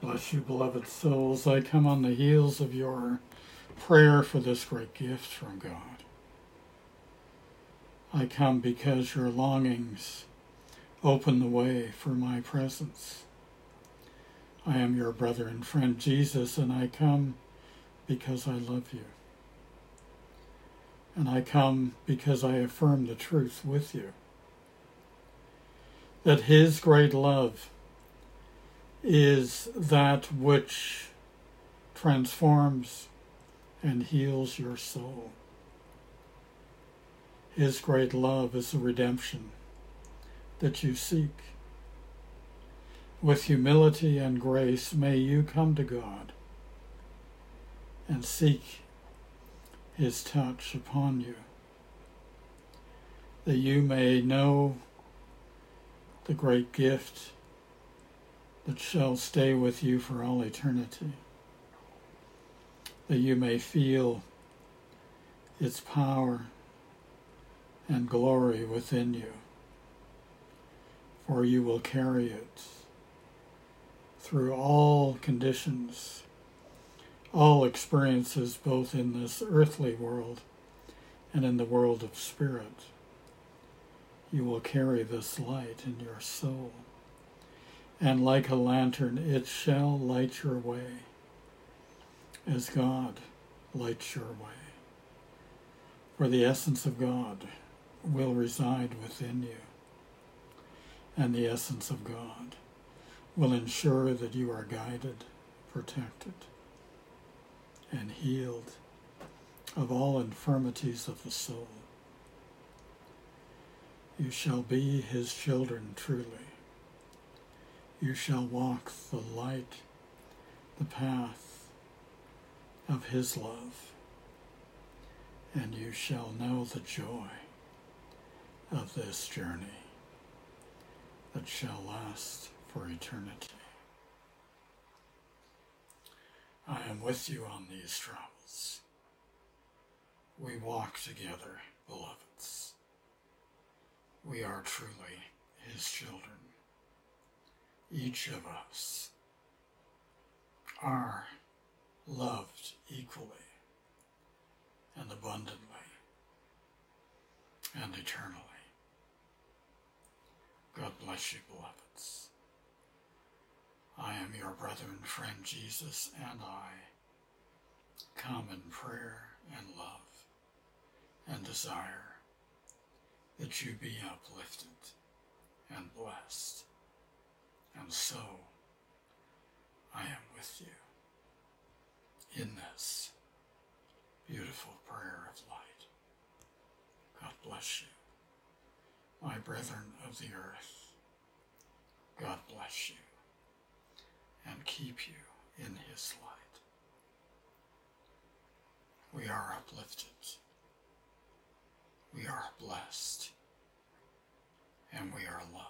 Bless you, beloved souls. I come on the heels of your prayer for this great gift from God. I come because your longings open the way for my presence. I am your brother and friend Jesus, and I come because I love you. And I come because I affirm the truth with you. That His great love is that which transforms and heals your soul. His great love is the redemption that you seek. With humility and grace, may you come to God and seek His touch upon you, that you may know the great gift that shall stay with you for all eternity, that you may feel its power and glory within you, for you will carry it through all conditions, all experiences, both in this earthly world and in the world of spirit. You will carry this light in your soul and like a lantern it shall light your way as God lights your way. For the essence of God will reside within you, and the essence of God will ensure that you are guided, protected, and healed of all infirmities of the soul. You shall be his children truly you shall walk the light, the path of his love, and you shall know the joy of this journey that shall last for eternity. I am with you on these travels. We walk together, beloveds. We are truly his children each of us are loved equally and abundantly and eternally. God bless you, beloveds. I am your brother and friend Jesus, and I come in prayer and love and desire that you be uplifted and blessed and so I am with you in this beautiful prayer of light. God bless you. My brethren of the earth, God bless you and keep you in his light. We are uplifted. We are blessed. And we are loved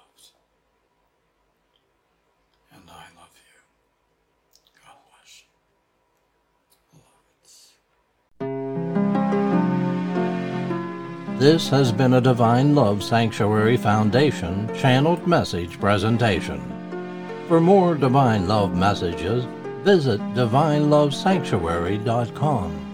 This has been a Divine Love Sanctuary Foundation channeled message presentation. For more Divine Love messages, visit divinelovesanctuary.com.